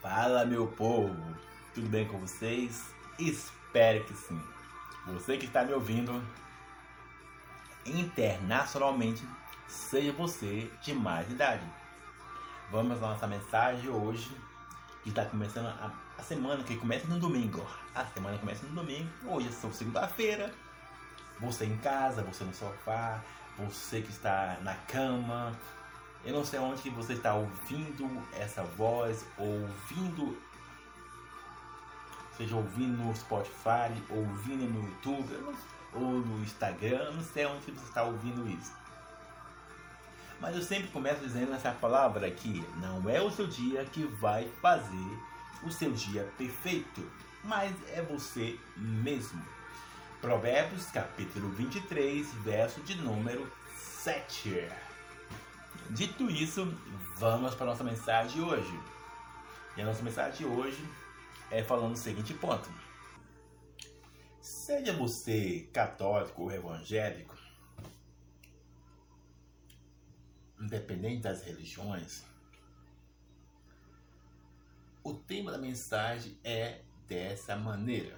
Fala meu povo, tudo bem com vocês? Espero que sim. Você que está me ouvindo internacionalmente, seja você de mais idade. Vamos à nossa mensagem hoje, que está começando a, a, semana, que começa no domingo. A semana começa no domingo, hoje é segunda-feira. Você em casa, você no sofá, você que está na cama, eu não sei onde que você está ouvindo essa voz, ouvindo, seja ouvindo no Spotify, ouvindo no YouTube, ou no Instagram, eu não sei onde você está ouvindo isso. Mas eu sempre começo dizendo essa palavra aqui, não é o seu dia que vai fazer o seu dia perfeito, mas é você mesmo. Provérbios capítulo 23, verso de número 7. Dito isso, vamos para a nossa mensagem de hoje. E a nossa mensagem de hoje é falando o seguinte ponto. Seja você católico ou evangélico, independente das religiões, o tema da mensagem é dessa maneira.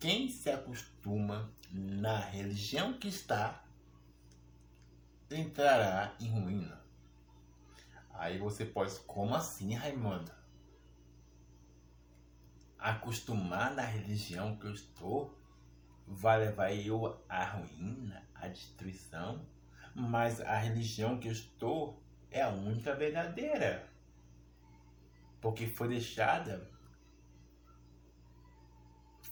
Quem se acostuma na religião que está entrará em ruína. Aí você pode, como assim, Raimundo? Acostumar na religião que eu estou vai levar eu à ruína, à destruição. Mas a religião que eu estou é a única verdadeira. Porque foi deixada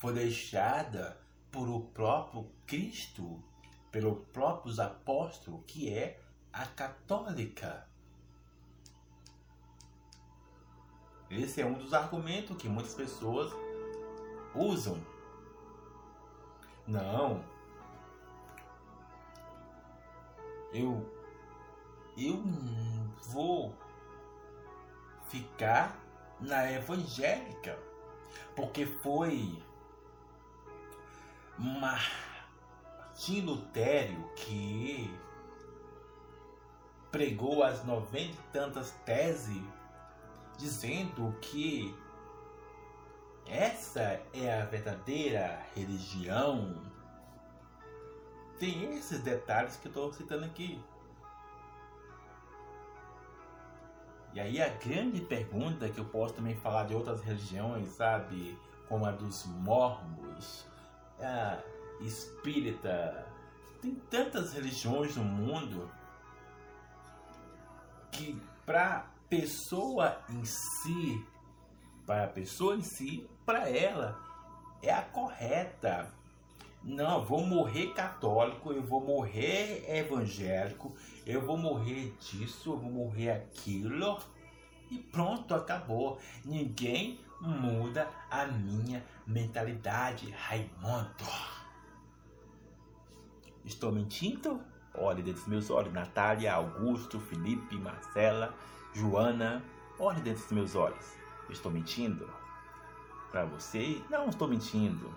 foi deixada por o próprio Cristo pelos próprios apóstolos, que é a católica. Esse é um dos argumentos que muitas pessoas usam. Não. Eu eu vou ficar na evangélica porque foi uma Martim Lutério, que pregou as noventa e tantas teses, dizendo que essa é a verdadeira religião. Tem esses detalhes que eu estou citando aqui. E aí a grande pergunta que eu posso também falar de outras religiões, sabe? Como a dos mormos, a espírita. Tem tantas religiões no mundo que para pessoa em si, para a pessoa em si, para ela é a correta. Não, vou morrer católico, eu vou morrer evangélico, eu vou morrer disso, eu vou morrer aquilo. E pronto, acabou. Ninguém muda a minha mentalidade, Raimundo. Estou mentindo? Olhe dentro dos meus olhos. Natália, Augusto, Felipe, Marcela, Joana. Olhe dentro dos meus olhos. Estou mentindo? Para você? Não estou mentindo.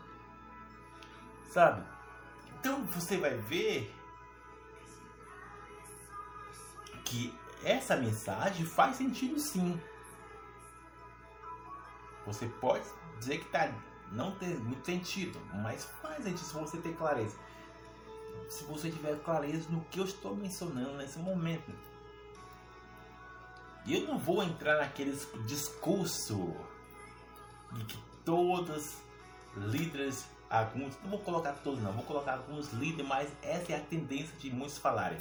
Sabe? Então você vai ver que essa mensagem faz sentido sim. Você pode dizer que tá, não tem muito sentido, mas faz sentido se você ter clareza se você tiver clareza no que eu estou mencionando nesse momento. E eu não vou entrar naqueles discurso de que todos líderes, alguns, não vou colocar todos não, vou colocar alguns líderes, mas essa é a tendência de muitos falarem.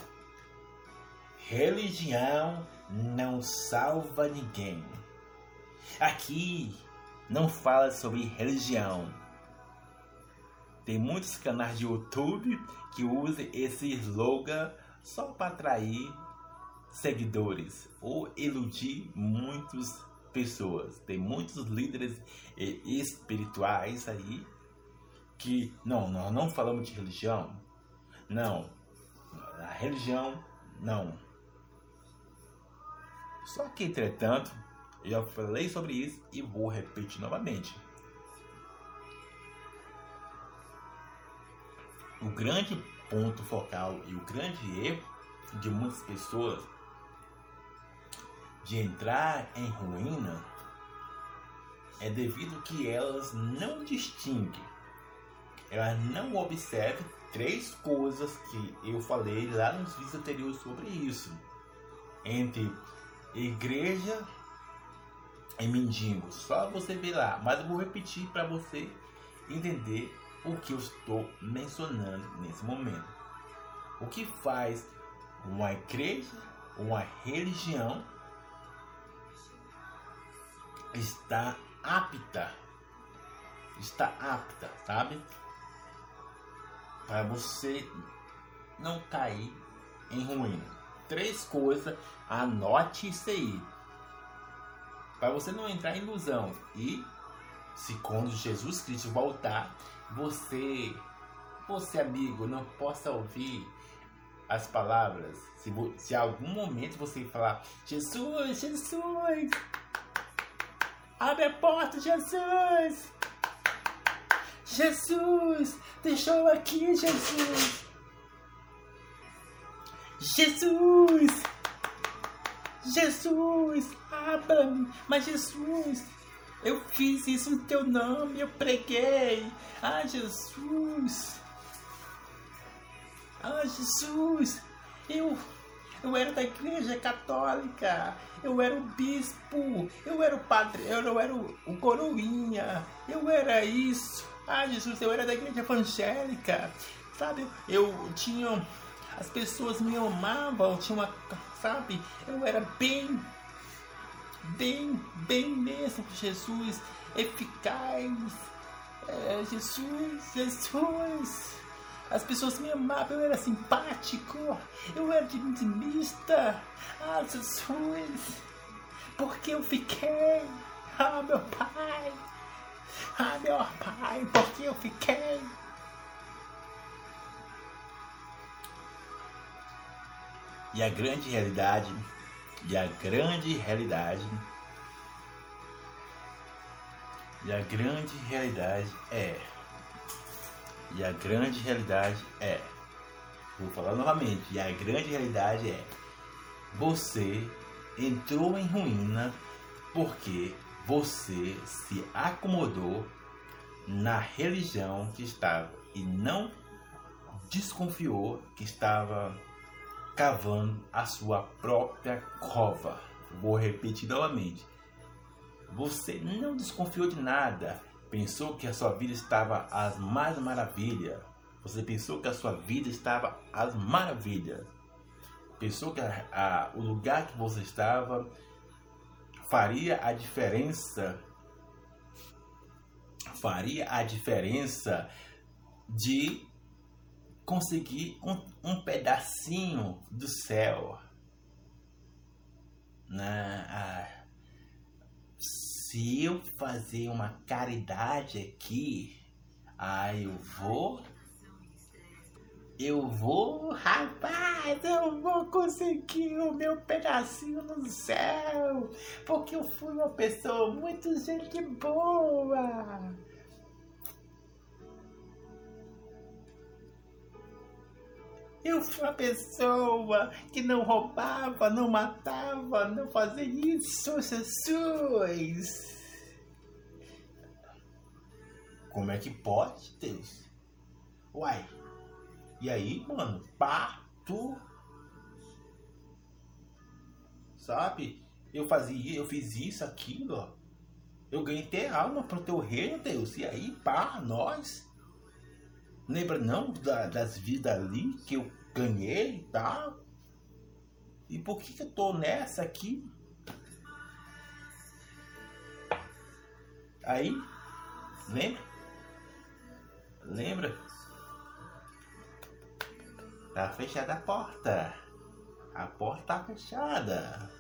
Religião não salva ninguém. Aqui não fala sobre religião. Tem muitos canais de YouTube que usam esse slogan só para atrair seguidores ou iludir muitas pessoas. Tem muitos líderes espirituais aí que não, nós não falamos de religião. Não. A religião não. Só que entretanto, eu já falei sobre isso e vou repetir novamente. O grande ponto focal e o grande erro de muitas pessoas de entrar em ruína é devido que elas não distinguem, elas não observam três coisas que eu falei lá nos vídeos anteriores sobre isso. Entre igreja e mendigo. Só você ver lá. Mas eu vou repetir para você entender o que eu estou mencionando nesse momento. O que faz uma igreja, uma religião está apta, está apta, sabe? Para você não cair em ruína. Três coisas, anote isso aí. Para você não entrar em ilusão. E se quando Jesus Cristo voltar, você, você amigo, não possa ouvir as palavras. Se, se algum momento você falar, Jesus, Jesus, abre a porta, Jesus, Jesus, deixou aqui, Jesus, Jesus, Jesus, abra-me, mas Jesus, eu fiz isso no teu nome, eu preguei. Ah, Jesus. Ah, Jesus. Eu, eu era da igreja católica. Eu era o bispo. Eu era o padre. Eu era o, o coroinha. Eu era isso. Ah, Jesus, eu era da igreja evangélica. Sabe, eu tinha. As pessoas me amavam. Tinha uma. Sabe, eu era bem bem, bem mesmo, Jesus, eficaz. É, Jesus, Jesus. As pessoas me amavam, eu era simpático, eu era intimista. Ah, Jesus, porque eu fiquei? Ah, meu pai, ah, meu pai, porque eu fiquei? E a grande realidade e a grande realidade. E a grande realidade é. E a grande realidade é. Vou falar novamente. E a grande realidade é. Você entrou em ruína porque você se acomodou na religião que estava e não desconfiou que estava cavando a sua própria cova. Vou repetir novamente. Você não desconfiou de nada. Pensou que a sua vida estava às mais maravilhas. Você pensou que a sua vida estava às maravilhas. Pensou que a, a, o lugar que você estava faria a diferença. Faria a diferença de conseguir um, um pedacinho do céu. Né? Ah, se eu fazer uma caridade aqui, ah, eu vou. Eu vou, rapaz, eu vou conseguir o meu pedacinho no céu, porque eu fui uma pessoa muito gente boa. Eu fui uma pessoa que não roubava, não matava, não fazia isso, Jesus. Como é que pode, Deus? Uai. E aí, mano, pá, tu. Sabe? Eu fazia, eu fiz isso, aquilo, ó. Eu ganhei até alma pro teu reino, Deus. E aí, pá, nós. Lembra não da, das vidas ali que eu ganhei e tá? tal? E por que, que eu tô nessa aqui? Aí, lembra? Lembra? Tá fechada a porta. A porta tá fechada.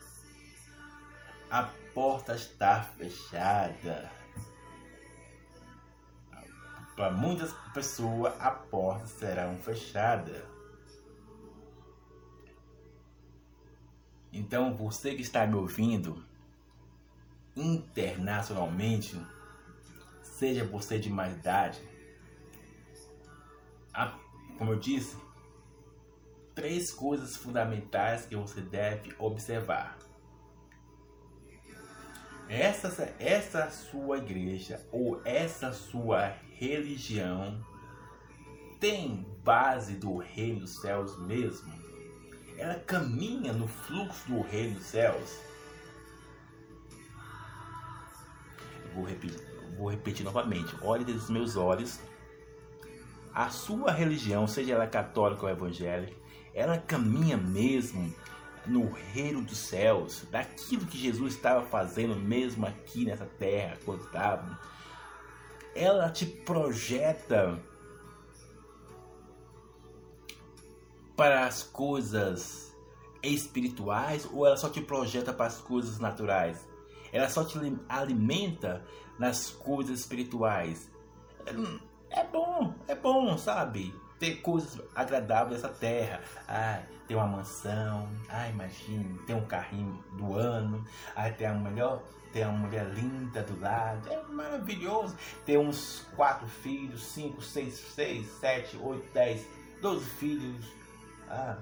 A porta está fechada. Para muitas pessoas, a porta será fechada. Então, você que está me ouvindo internacionalmente, seja você de mais idade, como eu disse, três coisas fundamentais que você deve observar. Essa, essa sua igreja ou essa sua religião tem base do reino dos céus mesmo? Ela caminha no fluxo do reino dos céus? Vou repetir, vou repetir novamente. Olhe dos meus olhos. A sua religião, seja ela católica ou evangélica, ela caminha mesmo no reino dos céus, daquilo que Jesus estava fazendo mesmo aqui nessa terra, quando estava. Ela te projeta para as coisas espirituais ou ela só te projeta para as coisas naturais? Ela só te alimenta nas coisas espirituais. É bom, é bom, sabe? Ter coisas agradáveis nessa terra. Ai, ter uma mansão. Ai, imagine, ter um carrinho do ano. Ai, ter a melhor ter uma mulher linda do lado, é maravilhoso. Ter uns quatro filhos, cinco, seis, seis, sete, oito, dez, doze filhos, ah,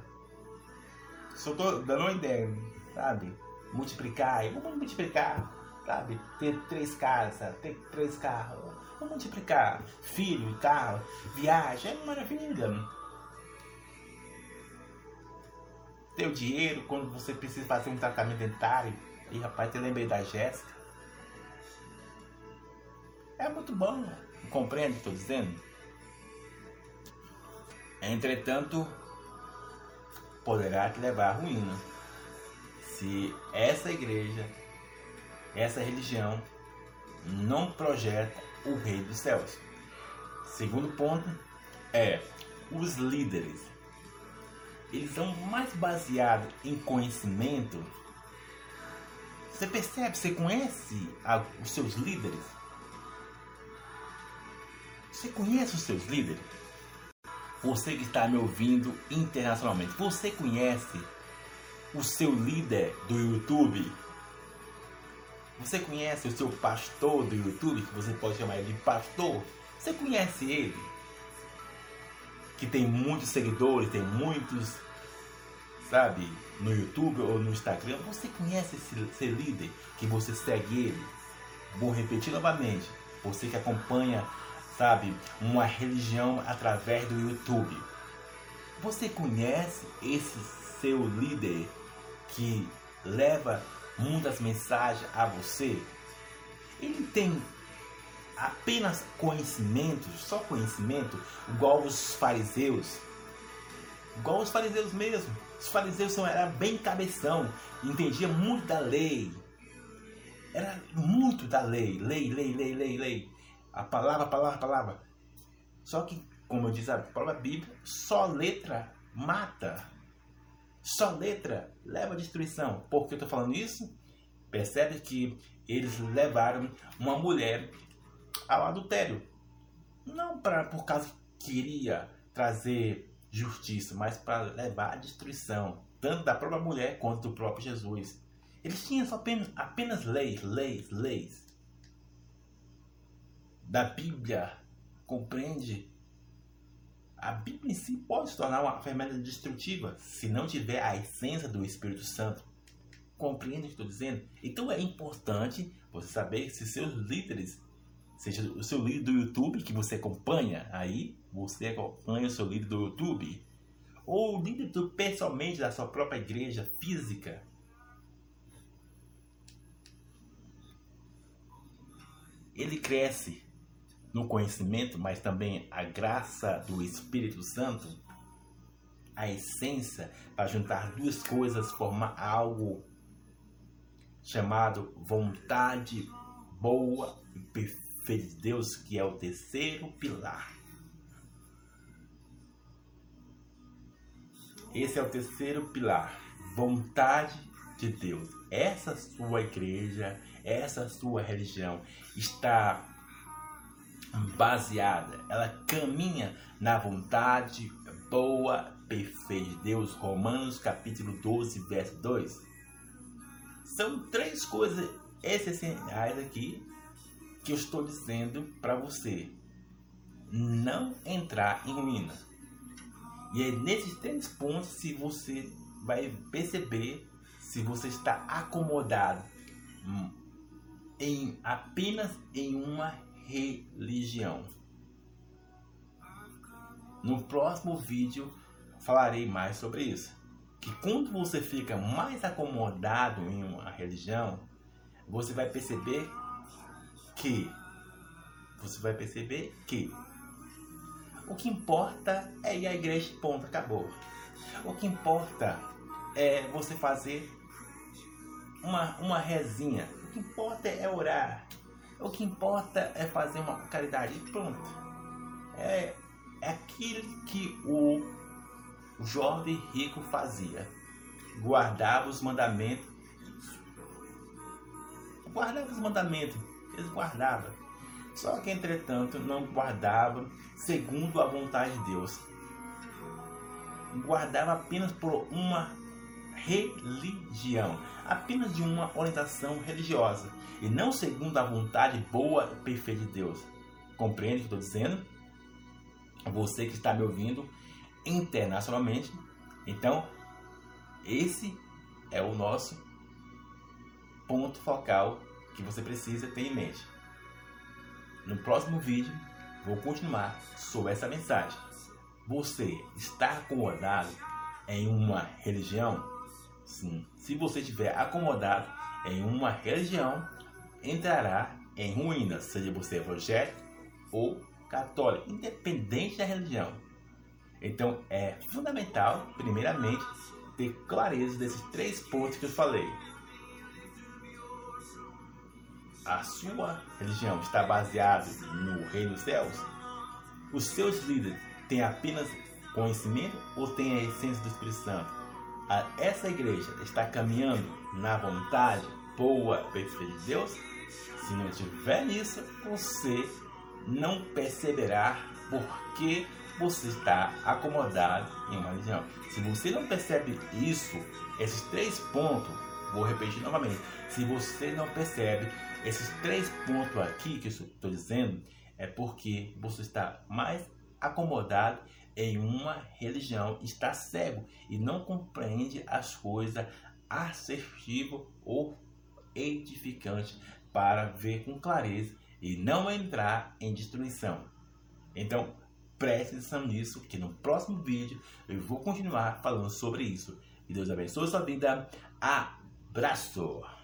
só tô dando uma ideia, sabe? Multiplicar, vamos multiplicar, sabe? Ter três casas, ter três carros, vamos multiplicar. Filho, carro, viagem, é maravilha. Ter o dinheiro quando você precisa fazer um tratamento dentário. E rapaz, eu lembrei da Jéssica. É muito bom, compreende o que estou dizendo? Entretanto, poderá te levar à ruína. Se essa igreja, essa religião, não projeta o Rei dos Céus. Segundo ponto é os líderes. Eles são mais baseados em conhecimento. Você percebe? Você conhece os seus líderes? Você conhece os seus líderes? Você que está me ouvindo internacionalmente, você conhece o seu líder do YouTube? Você conhece o seu pastor do YouTube, que você pode chamar ele de pastor? Você conhece ele? Que tem muitos seguidores, tem muitos, sabe, no YouTube ou no Instagram. Você conhece esse, esse líder que você segue ele? Vou repetir novamente. Você que acompanha sabe, uma religião através do YouTube. Você conhece esse seu líder que leva muitas mensagens a você? Ele tem apenas conhecimento, só conhecimento, igual os fariseus. Igual os fariseus mesmo. Os fariseus são, era bem cabeção, entendia muito da lei. Era muito da lei, lei, lei, lei, lei, lei. A palavra, palavra, palavra. Só que, como diz a própria Bíblia, só letra mata. Só letra leva à destruição. Por que eu estou falando isso? Percebe que eles levaram uma mulher ao adultério. Não pra, por causa que queria trazer justiça, mas para levar à destruição, tanto da própria mulher quanto do próprio Jesus. Eles tinham apenas, apenas leis, leis, leis da Bíblia, compreende? A Bíblia em si pode se tornar uma ferramenta destrutiva se não tiver a essência do Espírito Santo. Compreende o que estou dizendo? Então é importante você saber se seus líderes, seja o seu líder do YouTube que você acompanha, aí você acompanha o seu líder do YouTube, ou o líder do, pessoalmente da sua própria igreja física, ele cresce no conhecimento, mas também a graça do Espírito Santo, a essência para juntar duas coisas, formar algo chamado vontade boa e perfeita de Deus, que é o terceiro pilar. Esse é o terceiro pilar, vontade de Deus. Essa sua igreja, essa sua religião está baseada, ela caminha na vontade boa, perfeita de Deus. Romanos capítulo 12, verso 2. São três coisas essenciais aqui que eu estou dizendo para você. Não entrar em ruína. E é nesses três pontos se você vai perceber se você está acomodado em apenas em uma religião. No próximo vídeo falarei mais sobre isso. Que quando você fica mais acomodado em uma religião, você vai perceber que você vai perceber que o que importa é ir à igreja, ponto, acabou. O que importa é você fazer uma, uma rezinha. O que importa é orar. O que importa é fazer uma caridade. Pronto. É, é aquilo que o jovem rico fazia. Guardava os mandamentos. Guardava os mandamentos. Eles guardavam. Só que, entretanto, não guardava segundo a vontade de Deus. Guardava apenas por uma religião, apenas de uma orientação religiosa, e não segundo a vontade boa e perfeita de Deus. Compreende o que estou dizendo? Você que está me ouvindo internacionalmente. Então, esse é o nosso ponto focal que você precisa ter em mente. No próximo vídeo, vou continuar sobre essa mensagem. Você está acomodado em uma religião? Sim. Se você estiver acomodado em uma religião, entrará em ruínas, seja você evangélico ou católico, independente da religião. Então é fundamental, primeiramente, ter clareza desses três pontos que eu falei. A sua religião está baseada no reino dos céus? Os seus líderes têm apenas conhecimento ou têm a essência do Espírito Santo? Essa igreja está caminhando na vontade boa, perfeita de Deus? Se não tiver nisso, você não perceberá porque você está acomodado em uma religião. Se você não percebe isso, esses três pontos, vou repetir novamente. Se você não percebe esses três pontos aqui que eu estou dizendo, é porque você está mais acomodado em uma religião, está cego e não compreende as coisas assertivas ou edificantes para ver com clareza e não entrar em destruição. Então, preste atenção nisso, que no próximo vídeo eu vou continuar falando sobre isso. Que Deus abençoe sua vida. Abraço!